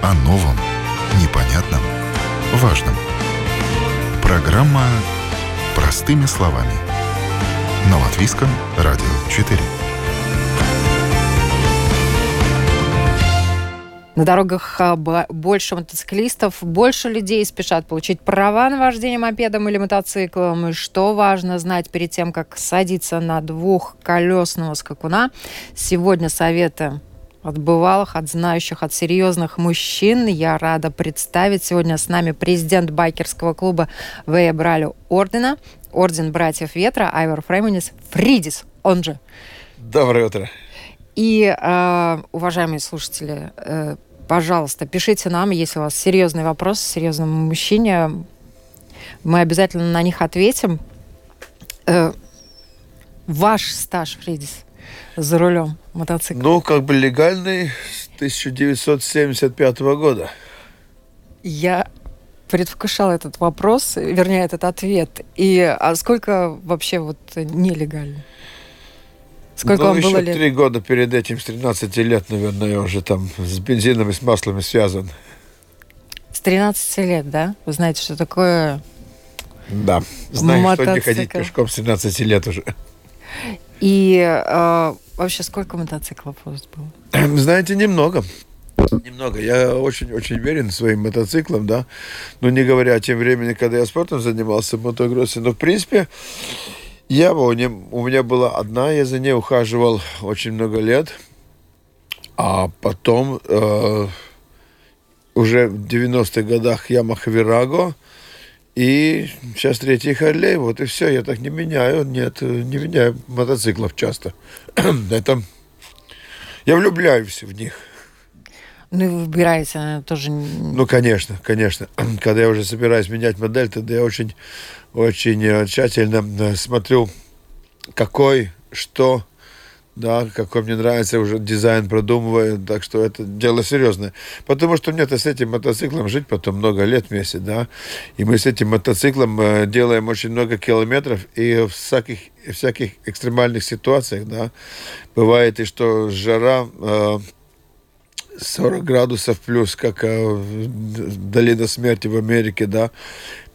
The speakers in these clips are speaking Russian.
О новом, непонятном, важном. Программа «Простыми словами». На Латвийском радио 4. На дорогах а, больше мотоциклистов, больше людей спешат получить права на вождение мопедом или мотоциклом. И что важно знать перед тем, как садиться на двухколесного скакуна. Сегодня советы от бывалых, от знающих, от серьезных мужчин. Я рада представить сегодня с нами президент байкерского клуба Вея Бралю Ордена, Орден Братьев Ветра, Айвер Фрейманис Фридис, он же. Доброе утро. И, э, уважаемые слушатели, э, пожалуйста, пишите нам, если у вас серьезный вопрос серьезному мужчине. Мы обязательно на них ответим. Э, ваш стаж, Фридис? За рулем мотоцикла? Ну, как бы легальный с 1975 года. Я предвкушал этот вопрос, вернее, этот ответ. И а сколько вообще вот нелегально? Сколько ну, вам еще было лет? три года перед этим, с 13 лет, наверное, я уже там с бензином и с маслами связан. С 13 лет, да? Вы знаете, что такое Да, знаю, мотоцикл. что не ходить пешком с 13 лет уже. И э, вообще сколько мотоциклов у вас было? Знаете, немного. Немного. Я очень-очень верен своим мотоциклам, да. Ну, не говоря о тем времени, когда я спортом занимался в мотокроссе. Но, в принципе, я, у меня была одна, я за ней ухаживал очень много лет. А потом, э, уже в 90-х годах Ямаха Вираго – и сейчас третий Харлей, вот и все. Я так не меняю, нет, не меняю мотоциклов часто. Это... Я влюбляюсь в них. Ну и выбираете тоже... Ну, конечно, конечно. Когда я уже собираюсь менять модель, тогда я очень, очень э, тщательно э, смотрю, какой, что, да, какой мне нравится, уже дизайн продумываю, так что это дело серьезное. Потому что мне-то с этим мотоциклом жить потом много лет вместе, да, и мы с этим мотоциклом э, делаем очень много километров, и всяких, всяких экстремальных ситуациях, да, бывает и что жара э, 40 градусов плюс, как э, долина смерти в Америке, да,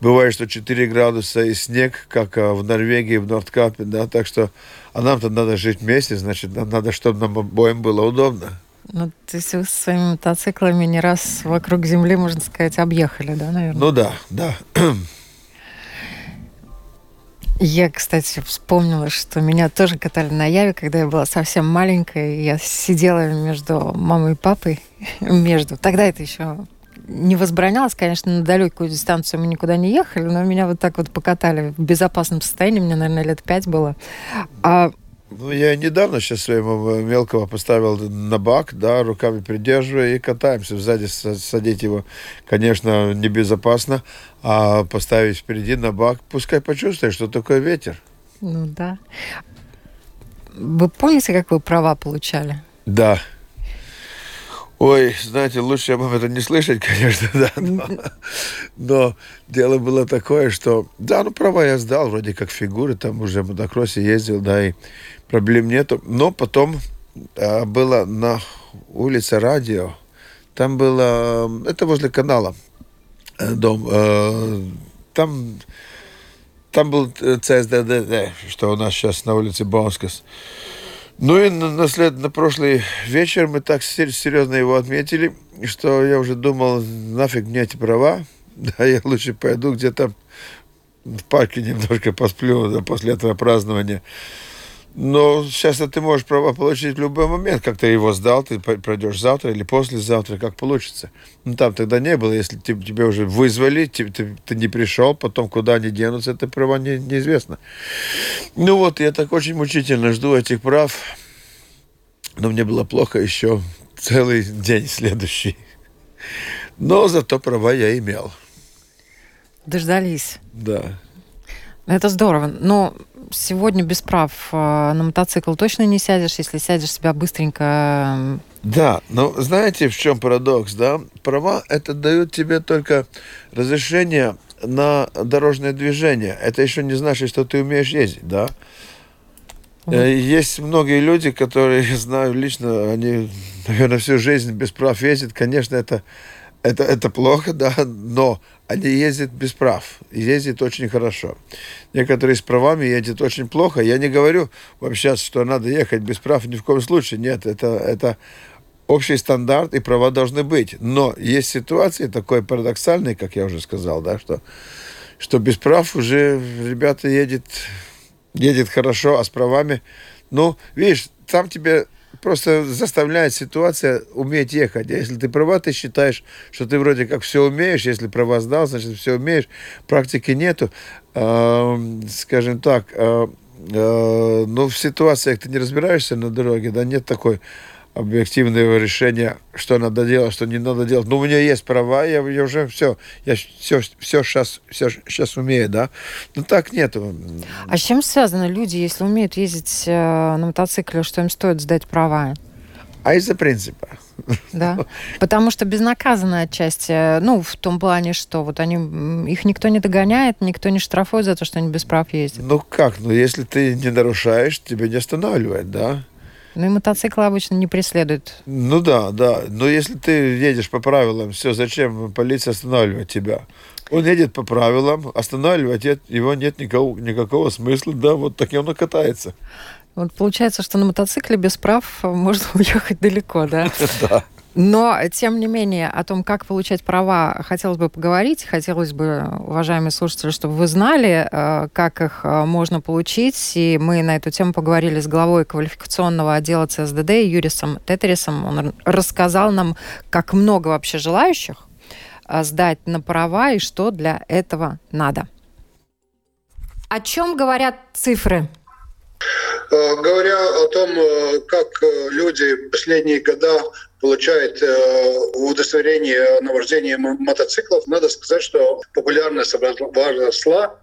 бывает, что 4 градуса и снег, как э, в Норвегии, в Нордкапе, да, так что а нам-то надо жить вместе, значит, нам надо, чтобы нам обоим было удобно. Ну, то есть вы со своими мотоциклами не раз вокруг Земли, можно сказать, объехали, да, наверное? Ну да, да. Я, кстати, вспомнила, что меня тоже катали на Яве, когда я была совсем маленькая. Я сидела между мамой и папой. между. Тогда это еще не возбранялось, конечно, на далекую дистанцию мы никуда не ехали, но меня вот так вот покатали в безопасном состоянии, мне, наверное, лет пять было. А ну, я недавно сейчас своего мелкого поставил на бак, да, руками придерживая и катаемся. Сзади садить его, конечно, небезопасно, а поставить впереди на бак, пускай почувствует, что такое ветер. Ну да. Вы помните, как вы права получали? Да. Ой, знаете, лучше об этом не слышать, конечно, да, но, но дело было такое, что, да, ну, права я сдал, вроде как фигуры, там уже в мотокроссе ездил, да, и проблем нету, но потом а, было на улице Радио, там было, это возле канала э, дом, э, там, там был ЦСДД, что у нас сейчас на улице Бонскас, ну и на, след, на прошлый вечер мы так серьезно его отметили, что я уже думал, нафиг мне эти права, да, я лучше пойду где-то в парке немножко посплю да, после этого празднования. Но сейчас ты можешь права получить в любой момент, как ты его сдал, ты пройдешь завтра или послезавтра, как получится. Ну, там тогда не было, если тебя уже вызвали, ты, ты, ты не пришел, потом куда они денутся, это права не, неизвестно. Ну вот, я так очень мучительно жду этих прав, но мне было плохо еще целый день следующий. Но зато права я имел. Дождались. Да. Это здорово. Но сегодня без прав э, на мотоцикл точно не сядешь, если сядешь себя быстренько. Да, но знаете, в чем парадокс, да? Права это дают тебе только разрешение на дорожное движение. Это еще не значит, что ты умеешь ездить, да? Есть многие люди, которые, знаю лично, они, наверное, всю жизнь без прав ездят. Конечно, это, это, это плохо, да, но они ездят без прав. Ездят очень хорошо. Некоторые с правами ездят очень плохо. Я не говорю вам сейчас, что надо ехать без прав ни в коем случае. Нет, это, это общий стандарт, и права должны быть. Но есть ситуации такой парадоксальные, как я уже сказал, да, что, что без прав уже ребята едет, едет хорошо, а с правами, ну, видишь, там тебе просто заставляет ситуация уметь ехать. А если ты права, ты считаешь, что ты вроде как все умеешь, если права сдал, значит все умеешь, практики нету. Э, скажем так, э, э, ну, в ситуациях ты не разбираешься на дороге, да, нет такой объективного решения, что надо делать, что не надо делать. Ну, у меня есть права, я, я уже все, я все, все сейчас, все сейчас умею, да. Но так нету. А с чем связаны люди, если умеют ездить э, на мотоцикле, что им стоит сдать права? А из-за принципа. Да, потому что безнаказанно отчасти, ну, в том плане, что вот они, их никто не догоняет, никто не штрафует за то, что они без прав ездят. Ну как, ну если ты не нарушаешь, тебя не останавливают, да? Ну и мотоциклы обычно не преследуют. Ну да, да. Но если ты едешь по правилам, все, зачем полиция останавливает тебя? Он едет по правилам, останавливать его нет никакого, никакого смысла, да, вот так и он и катается. Вот получается, что на мотоцикле без прав можно уехать далеко, да? Да. Но, тем не менее, о том, как получать права, хотелось бы поговорить. Хотелось бы, уважаемые слушатели, чтобы вы знали, э, как их э, можно получить. И мы на эту тему поговорили с главой квалификационного отдела ЦСДД Юрисом Тетерисом. Он рассказал нам, как много вообще желающих э, сдать на права и что для этого надо. О чем говорят цифры? Говоря о том, как люди последние года получает э, удостоверение на вождение мотоциклов, надо сказать, что популярность возросла.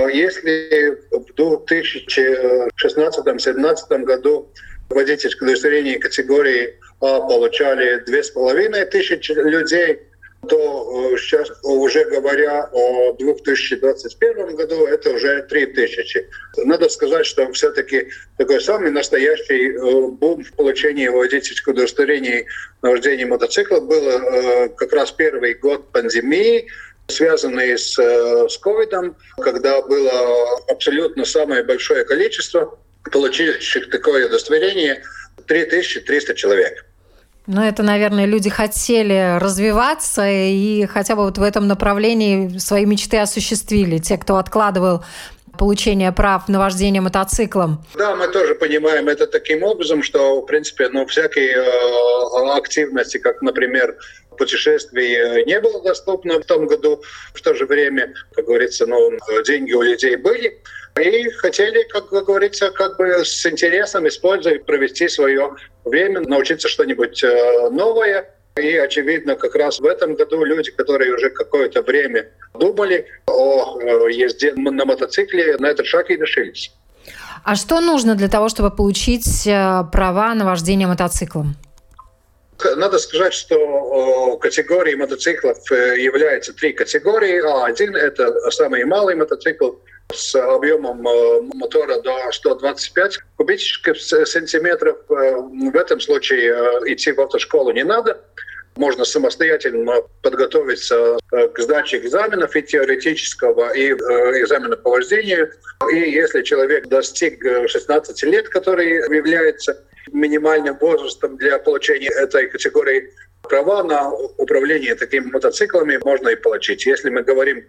Если в 2016-2017 году водительское удостоверение категории А получали 2500 людей, то э, сейчас, уже говоря о 2021 году, это уже 3000. Надо сказать, что все-таки такой самый настоящий э, бум в получении водительского удостоверения на вождение мотоцикла был э, как раз первый год пандемии, связанный с, с ковидом, когда было абсолютно самое большое количество получивших такое удостоверение 3300 человек. Ну, это, наверное, люди хотели развиваться и хотя бы вот в этом направлении свои мечты осуществили. Те, кто откладывал получение прав на вождение мотоциклом. Да, мы тоже понимаем это таким образом, что, в принципе, ну, всякие э, активности, как, например, путешествий э, не было доступно в том году. В то же время, как говорится, ну, деньги у людей были. И хотели, как говорится, как бы с интересом использовать, провести свое время, научиться что-нибудь э, новое. И, очевидно, как раз в этом году люди, которые уже какое-то время думали о э, езде на мотоцикле, на этот шаг и решились. А что нужно для того, чтобы получить э, права на вождение мотоциклом? Надо сказать, что категории мотоциклов являются три категории. А1 – это самый малый мотоцикл, с объемом э, мотора до 125 кубических сантиметров. Э, в этом случае э, идти в автошколу не надо. Можно самостоятельно подготовиться к сдаче экзаменов и теоретического, и экзамена по вождению. И если человек достиг 16 лет, который является минимальным возрастом для получения этой категории права на управление такими мотоциклами, можно и получить. Если мы говорим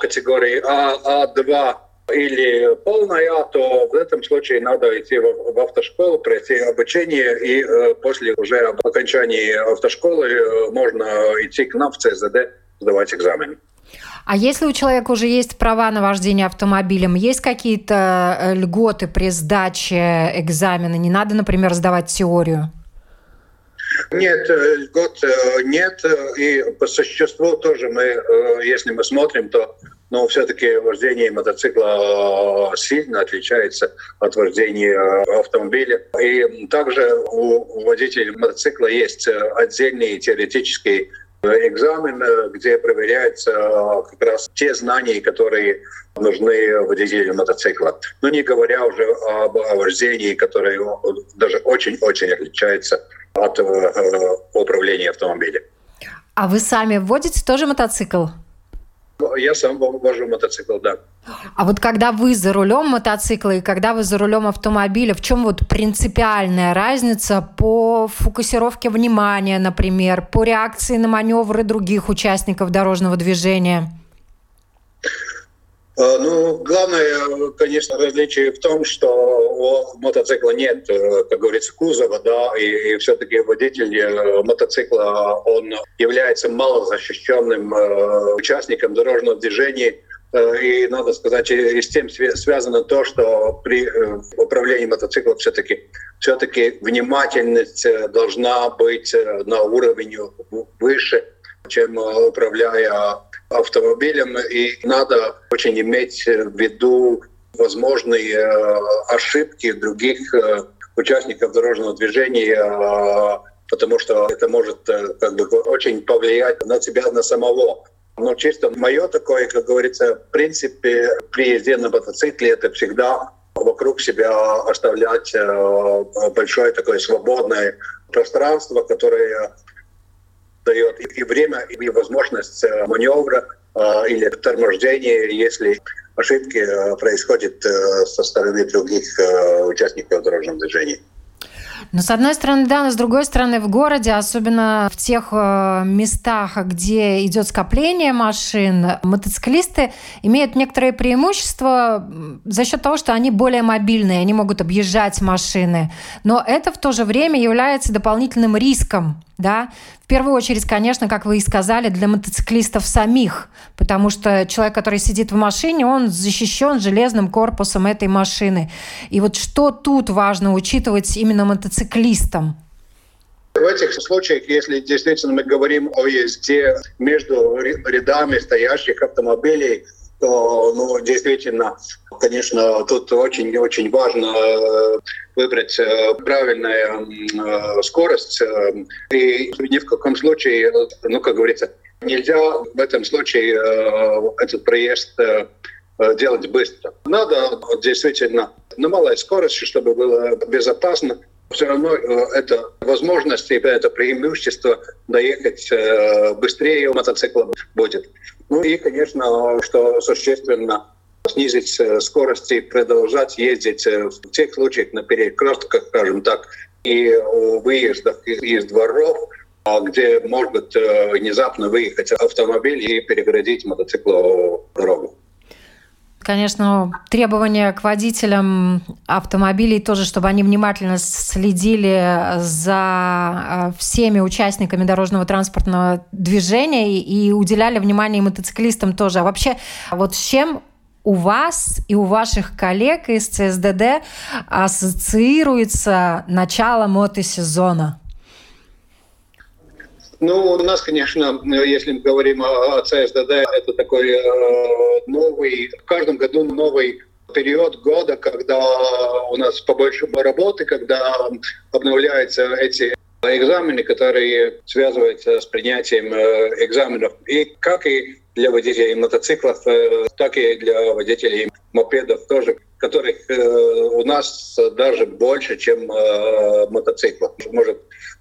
категории А, А2 или полная то в этом случае надо идти в, в автошколу, пройти обучение, и э, после уже об окончании автошколы э, можно идти к нам в ЦЗД сдавать экзамен. А если у человека уже есть права на вождение автомобилем, есть какие-то э, льготы при сдаче экзамена? Не надо, например, сдавать теорию? Нет, э, льгот э, нет. И по существу тоже мы, э, если мы смотрим, то но все-таки вождение мотоцикла сильно отличается от вождения автомобиля. И также у водителей мотоцикла есть отдельный теоретический экзамен, где проверяются как раз те знания, которые нужны водителю мотоцикла. Ну, не говоря уже об вождении, которое даже очень-очень отличается от управления автомобилем. А вы сами вводите тоже мотоцикл? Я сам вожу мотоцикл, да. А вот когда вы за рулем мотоцикла и когда вы за рулем автомобиля, в чем вот принципиальная разница по фокусировке внимания, например, по реакции на маневры других участников дорожного движения? А, ну, главное, конечно, различие в том, что у мотоцикла нет, э, как говорится, кузова, да, и, и все-таки водитель э, мотоцикла, он является малозащищенным э, участником дорожного движения, и надо сказать, и с тем связано то, что при управлении мотоциклом все-таки все-таки внимательность должна быть на уровне выше, чем управляя автомобилем, и надо очень иметь в виду возможные э, ошибки других э, участников дорожного движения, э, потому что это может как бы очень повлиять на тебя, на самого. Но чисто мое такое, как говорится, в принципе, при езде на мотоцикле это всегда вокруг себя оставлять большое такое свободное пространство, которое дает и время, и возможность э, маневра э, или тормождения, если ошибки э, происходят со стороны других участников дорожного движения. Но с одной стороны, да, но с другой стороны, в городе, особенно в тех местах, где идет скопление машин, мотоциклисты имеют некоторые преимущества за счет того, что они более мобильные, они могут объезжать машины. Но это в то же время является дополнительным риском да, в первую очередь, конечно, как вы и сказали, для мотоциклистов самих, потому что человек, который сидит в машине, он защищен железным корпусом этой машины. И вот что тут важно учитывать именно мотоциклистам? В этих случаях, если действительно мы говорим о езде между рядами стоящих автомобилей, то, ну, действительно, конечно, тут очень-очень важно э, выбрать э, правильную э, скорость. И ни в каком случае, ну, как говорится, нельзя в этом случае этот проезд делать быстро. Надо действительно на малой скорости, чтобы было безопасно. Все равно это возможность это преимущество доехать быстрее мотоцикла будет. Ну и, конечно, что существенно снизить э, скорость и продолжать ездить э, в тех случаях на перекрестках, скажем так, и выездах из дворов, а где может э, внезапно выехать автомобиль и переградить мотоциклу дорогу. Конечно, требования к водителям автомобилей тоже, чтобы они внимательно следили за э, всеми участниками дорожного транспортного движения и уделяли внимание мотоциклистам тоже. А вообще, вот с чем у вас и у ваших коллег из ЦСДД ассоциируется начало мотосезона? Ну, у нас, конечно, если мы говорим о ЦСДД, это такой э, новый, в каждом году новый период года, когда у нас побольше работы, когда обновляются эти экзамены, которые связываются с принятием э, экзаменов. И как и для водителей мотоциклов, э, так и для водителей мопедов тоже, которых у нас даже больше, чем мотоциклов. Может,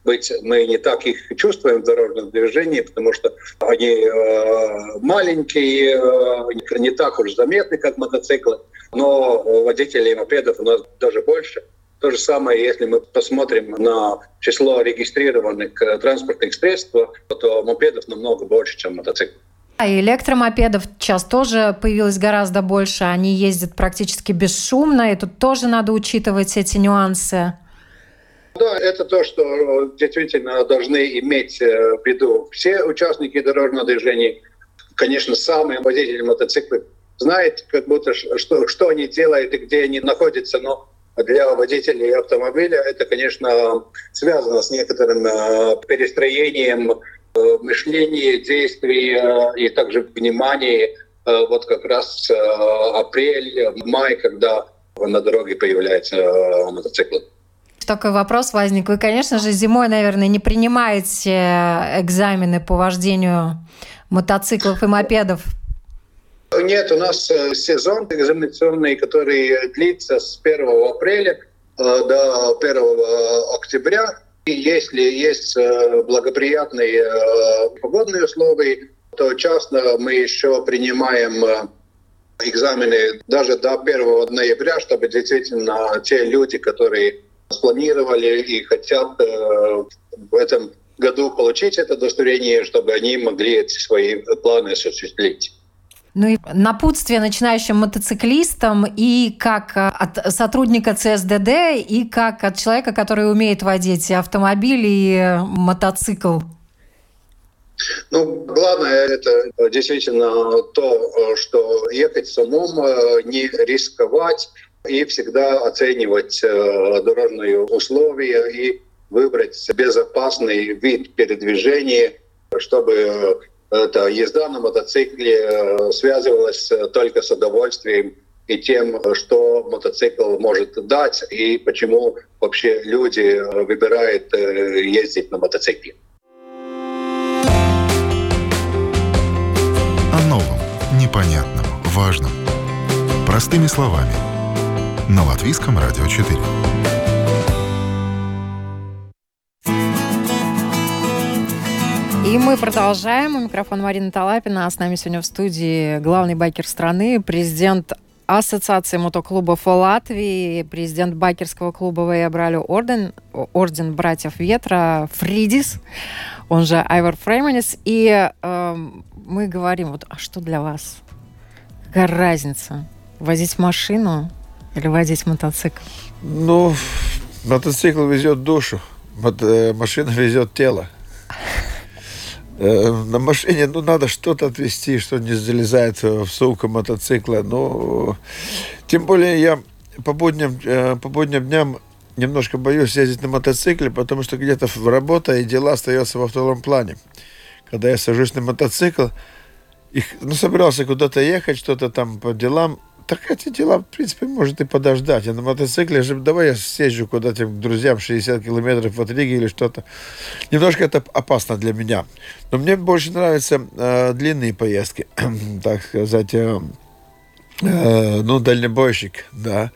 быть, мы не так их чувствуем в дорожном движении, потому что они э, маленькие, э, не так уж заметны, как мотоциклы, но водителей мопедов у нас даже больше. То же самое, если мы посмотрим на число регистрированных э, транспортных средств, то мопедов намного больше, чем мотоциклов. А электромопедов сейчас тоже появилось гораздо больше. Они ездят практически бесшумно, и тут тоже надо учитывать эти нюансы. Да, это то, что э, действительно должны иметь э, в виду все участники дорожного движения. Конечно, самые водители мотоциклов знают, как будто что, что они делают и где они находятся, но для водителей автомобиля это, конечно, связано с некоторым э, перестроением мышления, действий и также внимания. Вот как раз апрель, май, когда на дороге появляются мотоциклы. такой вопрос возник. Вы, конечно же, зимой, наверное, не принимаете экзамены по вождению мотоциклов и мопедов. Нет, у нас э, сезон экзаменационный, который длится с 1 апреля э, до 1 октября. И если есть э, благоприятные погодные условия, то часто мы еще принимаем экзамены даже до 1 ноября, чтобы действительно те люди, которые спланировали и хотят в этом году получить это удостоверение, чтобы они могли эти свои планы осуществить. Ну и напутствие начинающим мотоциклистам и как э, от сотрудника ЦСДД, и как от человека, который умеет водить автомобиль и мотоцикл. Ну, главное это действительно то, что ехать с умом, э, не рисковать и всегда оценивать э, дорожные условия и выбрать безопасный вид передвижения, чтобы эта езда на мотоцикле э, связывалась э, только с удовольствием и тем, что мотоцикл может дать, и почему вообще люди э, выбирают ездить на мотоцикле. О новом, непонятном, важном. Простыми словами. На Латвийском радио 4. И мы продолжаем. У микрофона Марина Талапина. А с нами сегодня в студии главный байкер страны, президент Ассоциации мотоклубов Латвии, президент байкерского клуба Вейабралю Орден, Орден Братьев Ветра Фридис, он же Айвар Фрейманис. И э, мы говорим, вот, а что для вас? Какая разница? Возить машину или водить мотоцикл? Ну, мотоцикл везет душу, э, машина везет тело. Э, на машине, ну, надо что-то отвезти, что не залезает в сумку мотоцикла. Ну, тем более я по будням, э, по будням дням немножко боюсь ездить на мотоцикле, потому что где-то в работа и дела остаются во втором плане. Когда я сажусь на мотоцикл, их, ну, собирался куда-то ехать, что-то там по делам, так эти дела, в принципе, может и подождать. Я на мотоцикле же, давай я съезжу куда-то к друзьям 60 километров от Риги или что-то. Немножко это опасно для меня. Но мне больше нравятся э, длинные поездки, так сказать, э, э, ну, дальнобойщик, да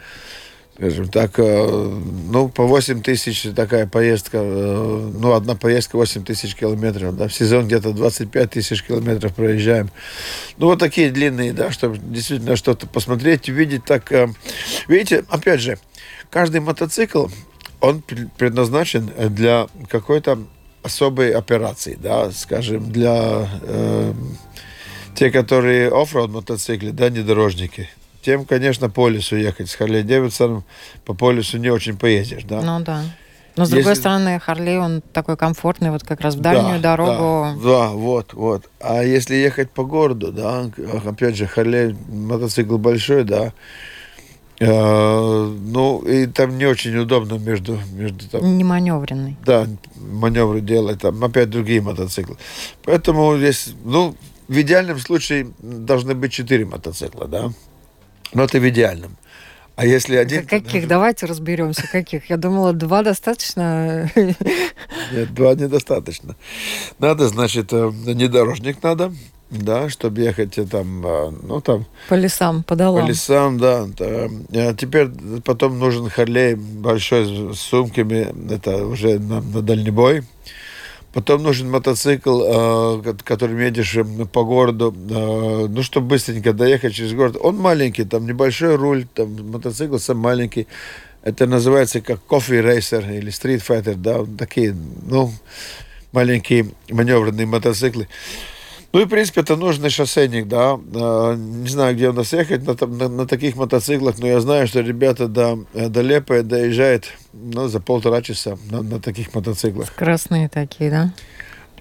скажем так, э, ну, по 8 тысяч такая поездка, э, ну, одна поездка 8 тысяч километров, да, в сезон где-то 25 тысяч километров проезжаем. Ну, вот такие длинные, да, чтобы действительно что-то посмотреть, увидеть, так, э, видите, опять же, каждый мотоцикл, он предназначен для какой-то особой операции, да, скажем, для э, те, которые оффроуд мотоциклы, да, недорожники, тем, конечно, по лесу ехать. С Харли Дэвидсоном по полюсу не очень поедешь, да? Ну да. Но, с Если... другой стороны, Харли, он такой комфортный, вот как раз в дальнюю да, дорогу. Да, да, вот, вот. А если ехать по городу, да, опять же, Харли, мотоцикл большой, да, э, ну, и там не очень удобно между... между там, не маневренный. Да, маневры делать, там опять другие мотоциклы. Поэтому здесь, ну, в идеальном случае должны быть четыре мотоцикла, да. Но это в идеальном. А если один... Каких? Давайте разберемся, каких. Я думала, два достаточно. Нет, два недостаточно. Надо, значит, э, внедорожник надо, да, чтобы ехать э, там, э, ну, там... По лесам, по долам. По лесам, да. А теперь потом нужен Харлей большой с сумками, это уже на, на дальнебой. Потом нужен мотоцикл, э, которым едешь по городу, э, ну, чтобы быстренько доехать через город. Он маленький, там небольшой руль, там мотоцикл сам маленький. Это называется как кофе рейсер или стрит файтер, да, такие, ну, маленькие маневренные мотоциклы. Ну и, в принципе, это нужный шоссейник, да. А, не знаю, где у нас ехать на, на, на таких мотоциклах, но я знаю, что ребята до, до Лепы доезжают ну, за полтора часа на, на таких мотоциклах. Красные такие, да?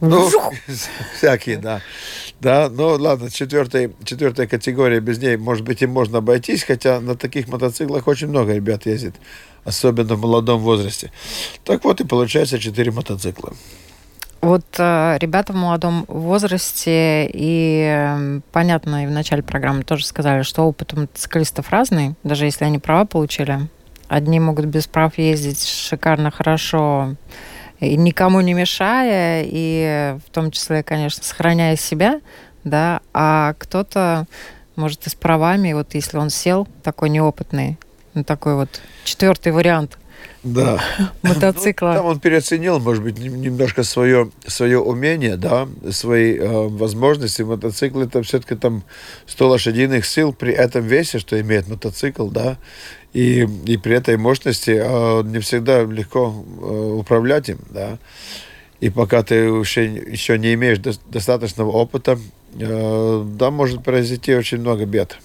Ну, всякие, да. Да, ну ладно, четвертая, четвертая категория, без ней, может быть, и можно обойтись, хотя на таких мотоциклах очень много ребят ездит, особенно в молодом возрасте. Так вот и получается четыре мотоцикла. Вот э, ребята в молодом возрасте, и э, понятно, и в начале программы тоже сказали, что опыт у мотоциклистов разный, даже если они права получили. одни могут без прав ездить шикарно, хорошо, и никому не мешая, и в том числе, конечно, сохраняя себя, да, а кто-то может и с правами, вот если он сел, такой неопытный, ну, такой вот четвертый вариант да. мотоцикла. Ну, там он переоценил, может быть, немножко свое, свое умение, да, свои э, возможности. Мотоцикл это все-таки там 100 лошадиных сил при этом весе, что имеет мотоцикл, да, и, и при этой мощности э, не всегда легко э, управлять им, да. И пока ты еще, еще не имеешь до, достаточного опыта, да, может произойти очень много бед.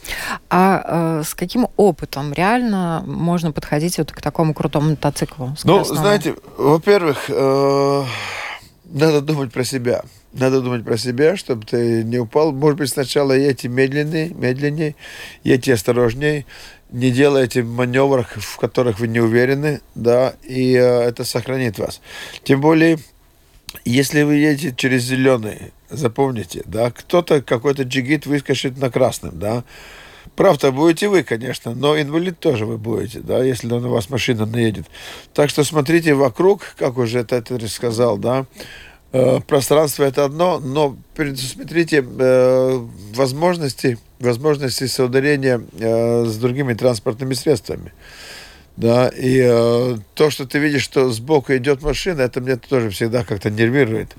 А э, с каким опытом реально можно подходить вот к такому крутому мотоциклу? Ну, знаете, во-первых, э, надо думать про себя. Надо думать про себя, чтобы ты не упал. Может быть, сначала едьте медленнее, медленнее, едьте осторожнее, не делайте маневров, в которых вы не уверены, да, и э, это сохранит вас. Тем более, если вы едете через зеленый, запомните, да, кто-то, какой-то джигит выскочит на красном, да, Правда, будете вы, конечно, но инвалид тоже вы будете, да, если на вас машина наедет. Так что смотрите вокруг, как уже Тетрис сказал, да, э, пространство это одно, но предусмотрите э, возможности, возможности соударения э, с другими транспортными средствами. Да, и э, то, что ты видишь, что сбоку идет машина, это мне тоже всегда как-то нервирует.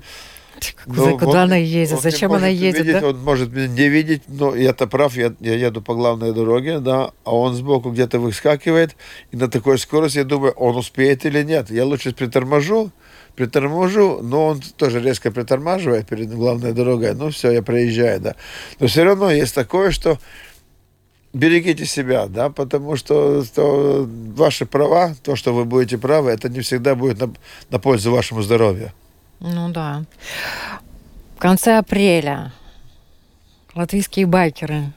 Ну, куда он, она едет? Он Зачем она едет? Видеть, да? Он может не видеть, но я-то прав, я, я еду по главной дороге, да, а он сбоку где-то выскакивает, и на такой скорости я думаю, он успеет или нет. Я лучше приторможу, приторможу, но он тоже резко притормаживает перед главной дорогой. Ну, все, я проезжаю, да. Но все равно есть такое, что берегите себя, да, потому что то, ваши права, то, что вы будете правы, это не всегда будет на, на пользу вашему здоровью. Ну да. В конце апреля латвийские байкеры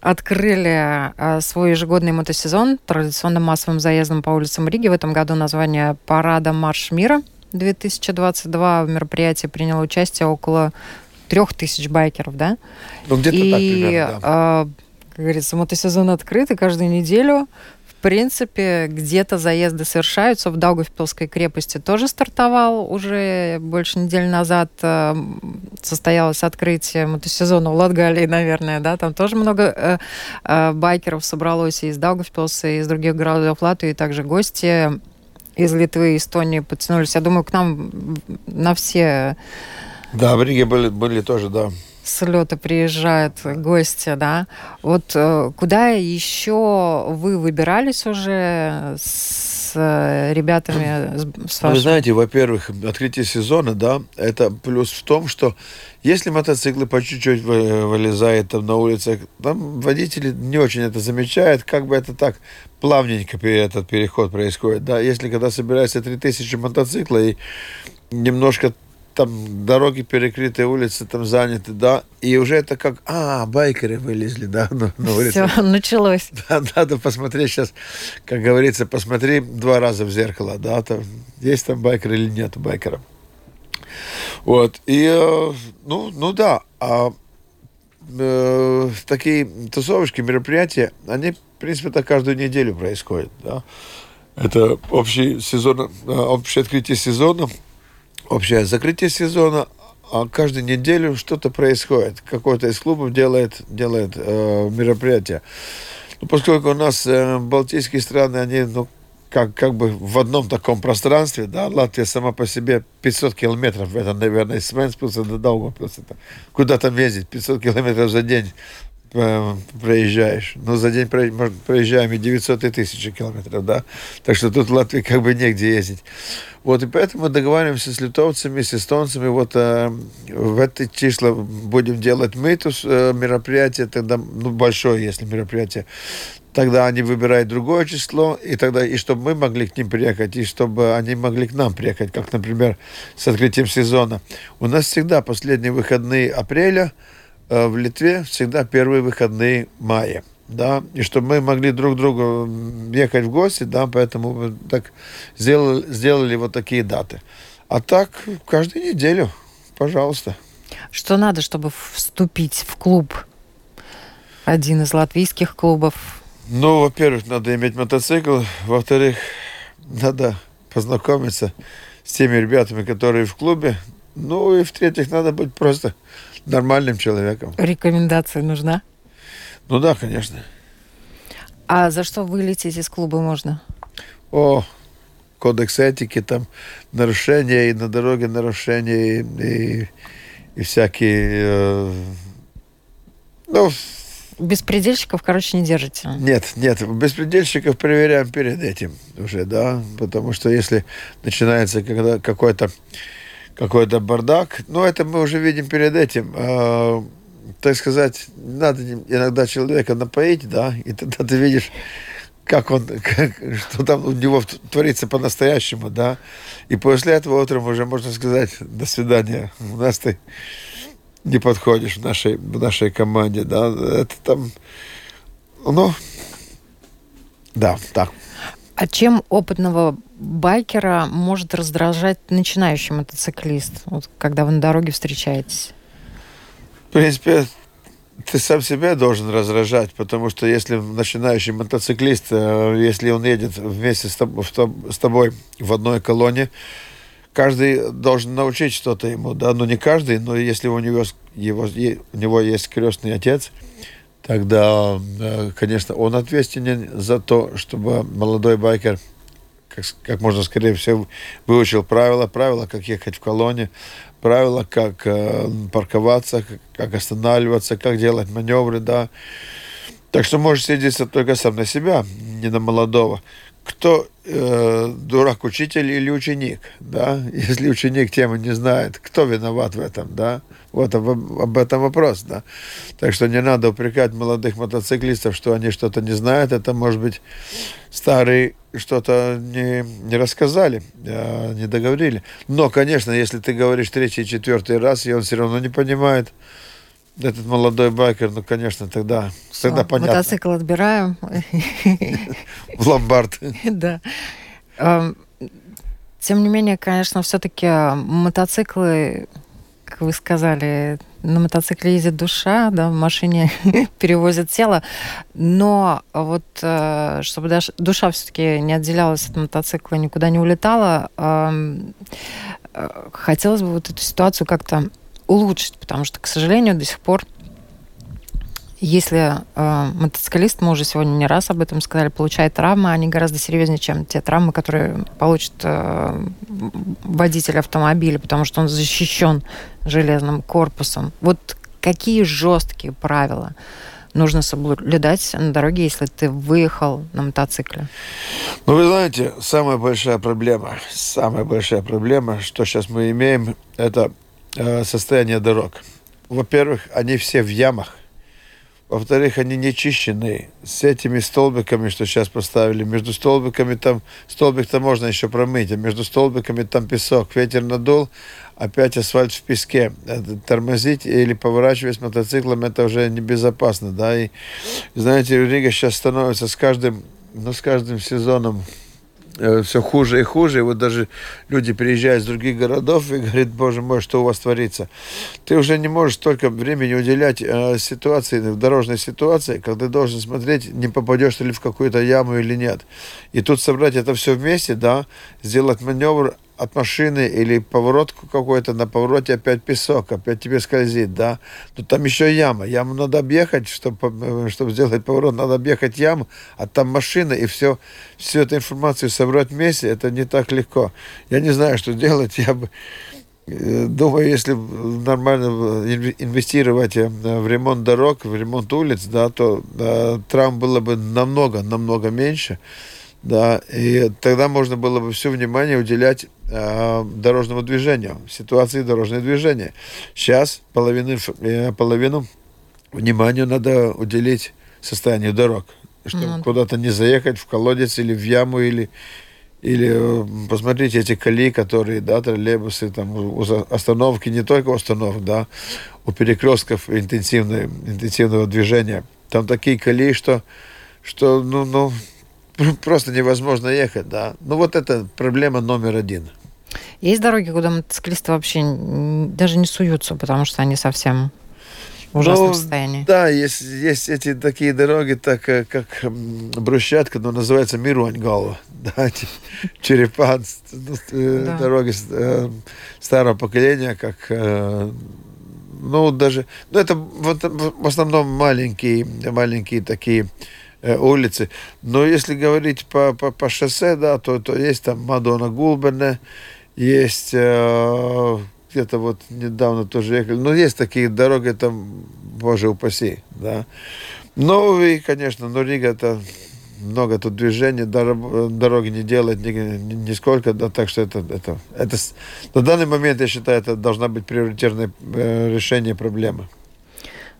открыли а, свой ежегодный мотосезон традиционным массовым заездом по улицам Риги. В этом году название «Парада Марш мира» 2022. В мероприятии приняло участие около трех тысяч байкеров, да? Ну, где-то и, так примерно, да. Как говорится, мотосезон открыт, и каждую неделю в принципе, где-то заезды совершаются. В Даугавпилской крепости тоже стартовал уже больше недели назад. Э, состоялось открытие мотосезона в Латгалии, наверное, да, там тоже много э, э, байкеров собралось и из Даугавпилса, и из других городов Латвии, также гости из Литвы и Эстонии подтянулись. Я думаю, к нам на все... Да, в Риге были, были тоже, да с лета приезжают гости, да. Вот э, куда еще вы выбирались уже с э, ребятами? С вашим... Вы знаете, во-первых, открытие сезона, да, это плюс в том, что если мотоциклы по чуть-чуть вылезают там на улицах, там водители не очень это замечают, как бы это так плавненько этот переход происходит, да. Если когда собирается 3000 мотоциклов и немножко там дороги перекрыты, улицы там заняты, да, и уже это как, а, байкеры вылезли, да, на, на улицу. Все, началось. Да, надо посмотреть сейчас, как говорится, посмотри два раза в зеркало, да, там, есть там байкер или нет байкера. Вот, и, э, ну, ну да, а э, такие тусовочки, мероприятия, они, в принципе, так каждую неделю происходят, да. Это общий сезон, э, общее открытие сезона, общее закрытие сезона, а каждую неделю что-то происходит. Какой-то из клубов делает, делает э, мероприятие. Ну, поскольку у нас э, балтийские страны, они, ну, как, как бы в одном таком пространстве, да, Латвия сама по себе 500 километров, это, наверное, с Венспилса до Даугавпилса, куда там ездить, 500 километров за день проезжаешь. Но за день проезжаем и 900 и 1000 километров, да. Так что тут в Латвии как бы негде ездить. Вот, и поэтому договариваемся с литовцами, с эстонцами. Вот э, в это число будем делать мы то э, мероприятие, тогда, ну, большое, если мероприятие. Тогда они выбирают другое число, и тогда, и чтобы мы могли к ним приехать, и чтобы они могли к нам приехать, как, например, с открытием сезона. У нас всегда последние выходные апреля э, в Литве, всегда первые выходные мая да, и чтобы мы могли друг другу ехать в гости, да, поэтому мы так сделали, сделали вот такие даты. А так каждую неделю, пожалуйста. Что надо, чтобы вступить в клуб? Один из латвийских клубов. Ну, во-первых, надо иметь мотоцикл. Во-вторых, надо познакомиться с теми ребятами, которые в клубе. Ну и в-третьих, надо быть просто нормальным человеком. Рекомендация нужна? Ну да, конечно. А за что вылететь из клуба можно? О, кодекс этики, там нарушения и на дороге нарушения, и, и, и всякие... Э, ну, Беспредельщиков, короче, не держите. Нет, нет, беспредельщиков проверяем перед этим уже, да, потому что если начинается когда какой-то какой-то бардак, ну, это мы уже видим перед этим. Э, так сказать, надо иногда человека напоить, да, и тогда ты видишь, как он, как, что там у него творится по-настоящему, да. И после этого утром уже можно сказать, до свидания, у нас ты не подходишь в нашей, в нашей команде, да. Это там, ну, да, так. А чем опытного байкера может раздражать начинающий мотоциклист, вот, когда вы на дороге встречаетесь? В принципе, ты сам себя должен раздражать, потому что если начинающий мотоциклист, э, если он едет вместе с тобой, с тобой в одной колонне, каждый должен научить что-то ему, да, ну не каждый, но если у него, его, у него есть крестный отец, тогда, э, конечно, он ответственен за то, чтобы молодой байкер как, как можно скорее всего выучил правила, правила, как ехать в колонне, правила, как э, парковаться, как, как останавливаться, как делать маневры, да. Так что можешь сидеться только сам на себя, не на молодого. Кто э, дурак, учитель или ученик, да? Если ученик темы не знает, кто виноват в этом, да? Вот об, об этом вопрос, да. Так что не надо упрекать молодых мотоциклистов, что они что-то не знают. Это может быть старые что-то не, не рассказали, а, не договорили. Но, конечно, если ты говоришь третий, четвертый раз, и он все равно не понимает, этот молодой байкер, ну, конечно, тогда, Все, тогда понятно. Мотоцикл отбираем. В ломбард. Да. Тем не менее, конечно, все-таки мотоциклы как вы сказали, на мотоцикле ездит душа, да, в машине перевозят тело, но вот э, чтобы душа все-таки не отделялась от мотоцикла, никуда не улетала, э, хотелось бы вот эту ситуацию как-то улучшить, потому что, к сожалению, до сих пор если э, мотоциклист, мы уже сегодня не раз об этом сказали, получает травмы, они гораздо серьезнее, чем те травмы, которые получит э, водитель автомобиля, потому что он защищен железным корпусом. Вот какие жесткие правила нужно соблюдать на дороге, если ты выехал на мотоцикле? Ну, вы знаете, самая большая проблема, самая большая проблема, что сейчас мы имеем, это состояние дорог. Во-первых, они все в ямах во-вторых, они не чищенные. С этими столбиками, что сейчас поставили, между столбиками там, столбик-то можно еще промыть, а между столбиками там песок. Ветер надул, опять асфальт в песке. Тормозить или поворачивать с мотоциклом, это уже небезопасно, да. И, знаете, Рига сейчас становится с каждым, ну, с каждым сезоном Э, все хуже и хуже. И вот даже люди приезжают из других городов и говорят, боже мой, что у вас творится. Ты уже не можешь столько времени уделять э, ситуации, дорожной ситуации, когда ты должен смотреть, не попадешь ты ли в какую-то яму или нет. И тут собрать это все вместе, да, сделать маневр, от машины или поворот какой-то, на повороте опять песок, опять тебе скользит, да. Но там еще яма. Яму надо объехать, чтобы, чтобы сделать поворот, надо объехать яму, а там машина, и все, всю эту информацию собрать вместе, это не так легко. Я не знаю, что делать. Я бы, э, думаю, если нормально инвестировать э, в ремонт дорог, в ремонт улиц, да, то да, травм было бы намного, намного меньше да, и тогда можно было бы все внимание уделять э, дорожному движению, ситуации дорожного движения. Сейчас половину, э, половину внимания надо уделить состоянию дорог, чтобы mm. куда-то не заехать в колодец или в яму, или, или э, посмотрите эти колеи, которые, да, троллейбусы, там, у остановки, не только у остановок, да, у перекрестков интенсивного, интенсивного движения. Там такие колеи, что, что ну, ну, просто невозможно ехать, да. Ну вот это проблема номер один. Есть дороги, куда мотоциклисты вообще даже не суются, потому что они совсем в ужасном ну, состоянии. Да, есть, есть эти такие дороги, так э, как брусчатка, но называется Мируаньгала. Да, черепа, э, да. дороги э, старого поколения, как ну, даже, ну, это вот, в основном маленькие, маленькие такие улицы. Но если говорить по, по, по шоссе, да, то, то есть там Мадона Гулбене, есть где-то вот недавно тоже ехали. Ну, есть такие дороги, там, боже упаси, да. Ну, и, конечно, но Рига это много тут движения, дороги не делает ни, ни, нисколько, да, так что это, это, это на данный момент, я считаю, это должна быть приоритетное э, решение проблемы.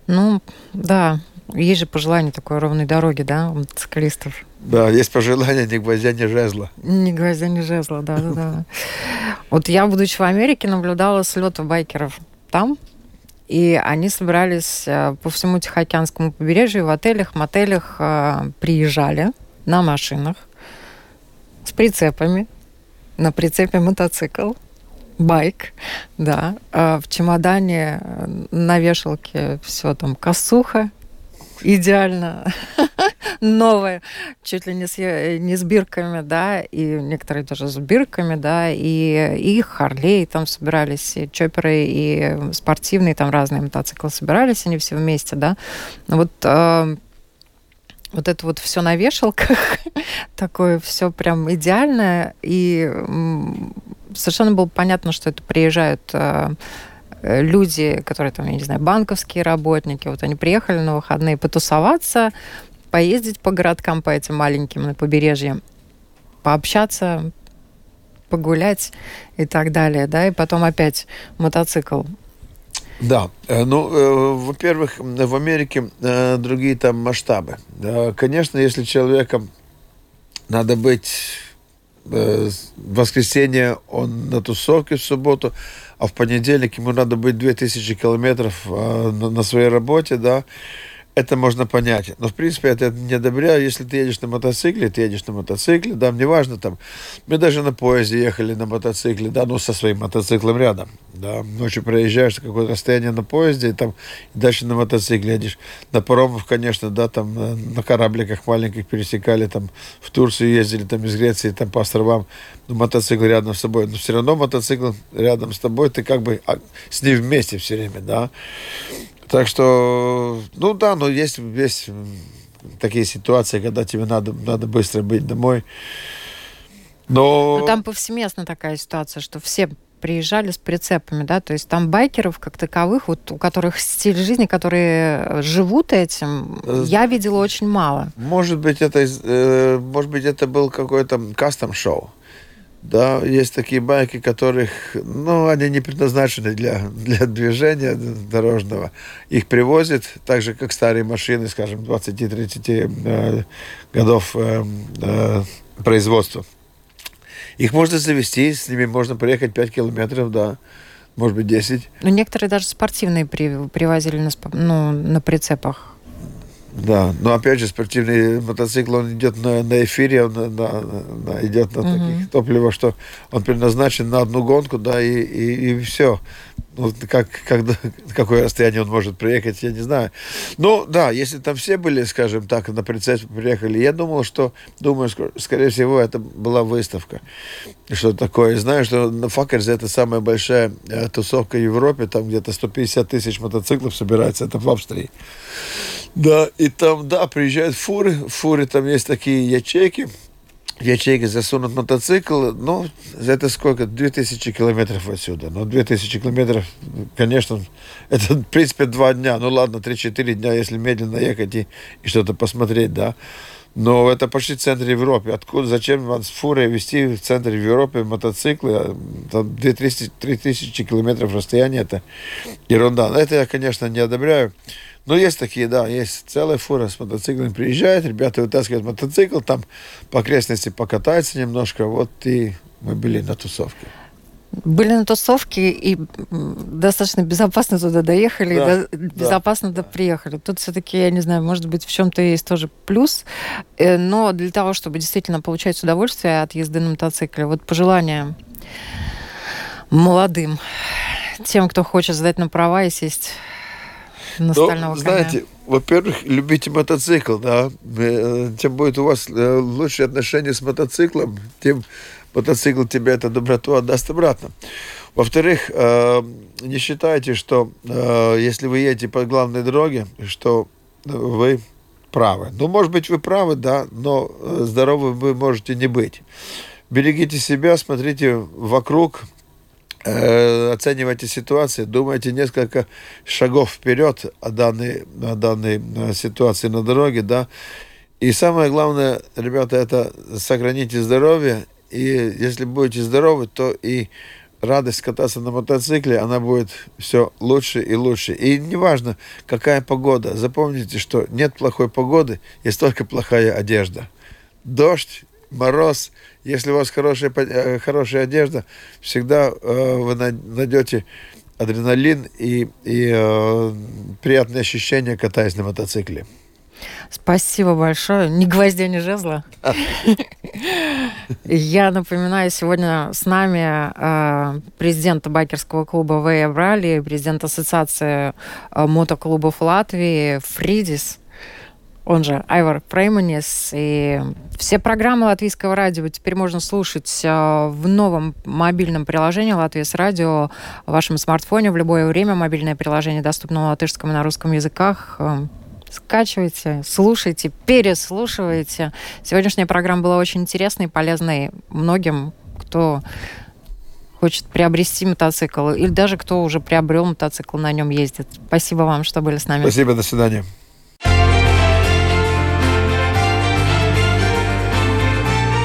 Ну, да, есть же пожелание такой ровной дороги, да, у мотоциклистов. Да, есть пожелание ни гвоздя, ни жезла. Ни гвоздя, ни жезла, да, да, да. Вот я, будучи в Америке, наблюдала слеты байкеров там, и они собирались э, по всему Тихоокеанскому побережью, в отелях, мотелях э, приезжали на машинах с прицепами, на прицепе мотоцикл, байк, да, э, в чемодане на вешалке все там косуха, идеально новое, чуть ли не с, не с бирками, да, и некоторые даже с бирками, да, и, и Харлей там собирались, и чоперы, и спортивные там разные мотоциклы собирались, они все вместе, да. Вот э, вот это вот все на вешалках, такое все прям идеальное, и совершенно было понятно, что это приезжают э, Э, люди, которые там, я не знаю, банковские работники, вот они приехали на выходные потусоваться, поездить по городкам, по этим маленьким на побережье, пообщаться, погулять и так далее, да, и потом опять мотоцикл. Да, э, ну, э, во-первых, в Америке другие там масштабы. Конечно, если человеком надо быть в воскресенье он на тусовке в субботу, а в понедельник ему надо быть 2000 километров на, на своей работе, да, это можно понять. Но, в принципе, это не одобряю. Если ты едешь на мотоцикле, ты едешь на мотоцикле, да, мне важно там. Мы даже на поезде ехали на мотоцикле, да, ну, со своим мотоциклом рядом, да. Ночью проезжаешь какое-то расстояние на поезде, и там и дальше на мотоцикле едешь. На паромах, конечно, да, там э, на корабликах маленьких пересекали, там в Турцию ездили, там из Греции, там по островам, ну, мотоцикл рядом с собой. Но все равно мотоцикл рядом с тобой, ты как бы а, с ним вместе все время, да. Так что, ну да, но есть, есть такие ситуации, когда тебе надо, надо быстро быть домой. Но... но там повсеместно такая ситуация, что все приезжали с прицепами, да, то есть там байкеров как таковых, вот у которых стиль жизни, которые живут этим, э, я видела очень мало. Может быть, это, э, может быть, это был какой-то кастом-шоу. Да, есть такие байки, которых, ну, они не предназначены для, для движения дорожного. Их привозят, так же, как старые машины, скажем, 20-30 э, годов э, э, производства. Их можно завести, с ними можно проехать 5 километров, да, может быть, 10. Но некоторые даже спортивные при, привозили на, ну, на прицепах. Да, но опять же спортивный мотоцикл, он идет на, на эфире, он на, на, на, идет на угу. таких топливо, что он предназначен на одну гонку, да, и, и, и все. Ну, как, как, какое расстояние он может приехать, я не знаю. Ну, да, если там все были, скажем так, на прицепе приехали, я думал, что, думаю, скорее всего, это была выставка. Что такое. Знаю, что на Факерзе это самая большая э, тусовка в Европе, там где-то 150 тысяч мотоциклов собирается, это в Австрии. Да, и там, да, приезжают фуры, в фуре там есть такие ячейки, в ячейки засунут мотоцикл, ну, это сколько? 2000 километров отсюда. Ну, 2000 километров, конечно, это, в принципе, два дня. Ну, ладно, 3-4 дня, если медленно ехать и, и что-то посмотреть, да. Но это почти центр Европы. Откуда, зачем вам с фурой вести в центр Европы мотоциклы? Там 3000 километров расстояния, это ерунда. Это я, конечно, не одобряю. Ну, есть такие, да, есть целая фура с мотоциклами приезжает, ребята вытаскивают мотоцикл, там по окрестности покатаются немножко, вот и мы были на тусовке. Были на тусовке и достаточно безопасно туда доехали, да, и безопасно да. туда приехали. Тут все-таки, я не знаю, может быть, в чем-то есть тоже плюс, э, но для того, чтобы действительно получать удовольствие от езды на мотоцикле, вот пожелание молодым, тем, кто хочет сдать на права и сесть настольного ну, знаете, во-первых, любите мотоцикл, да. Э, тем будет у вас э, лучшие отношения с мотоциклом, тем мотоцикл тебе эту доброту отдаст обратно. Во-вторых, э, не считайте, что если вы едете по главной дороге, что вы правы. Ну, может быть, вы правы, да, но здоровы вы можете не быть. Берегите себя, смотрите вокруг, оценивайте ситуацию, думайте несколько шагов вперед о данной, о данной э, ситуации на дороге, да. И самое главное, ребята, это сохраните здоровье. И если будете здоровы, то и радость кататься на мотоцикле, она будет все лучше и лучше. И неважно, какая погода. Запомните, что нет плохой погоды, есть только плохая одежда. Дождь, мороз, если у вас хорошая, э, хорошая одежда, всегда э, вы найдете адреналин и, и э, приятные ощущения, катаясь на мотоцикле. Спасибо большое. Ни гвоздя, ни жезла. Я напоминаю, сегодня с нами э, президент байкерского клуба Вея Брали, президент Ассоциации мотоклубов Латвии Фридис он же Айвар Прейманис. И все программы Латвийского радио теперь можно слушать э, в новом мобильном приложении «Латвия с радио» в вашем смартфоне в любое время. Мобильное приложение доступно на латышском и на русском языках. Э, скачивайте, слушайте, переслушивайте. Сегодняшняя программа была очень интересной и полезной многим, кто хочет приобрести мотоцикл, или даже кто уже приобрел мотоцикл, на нем ездит. Спасибо вам, что были с нами. Спасибо, до свидания.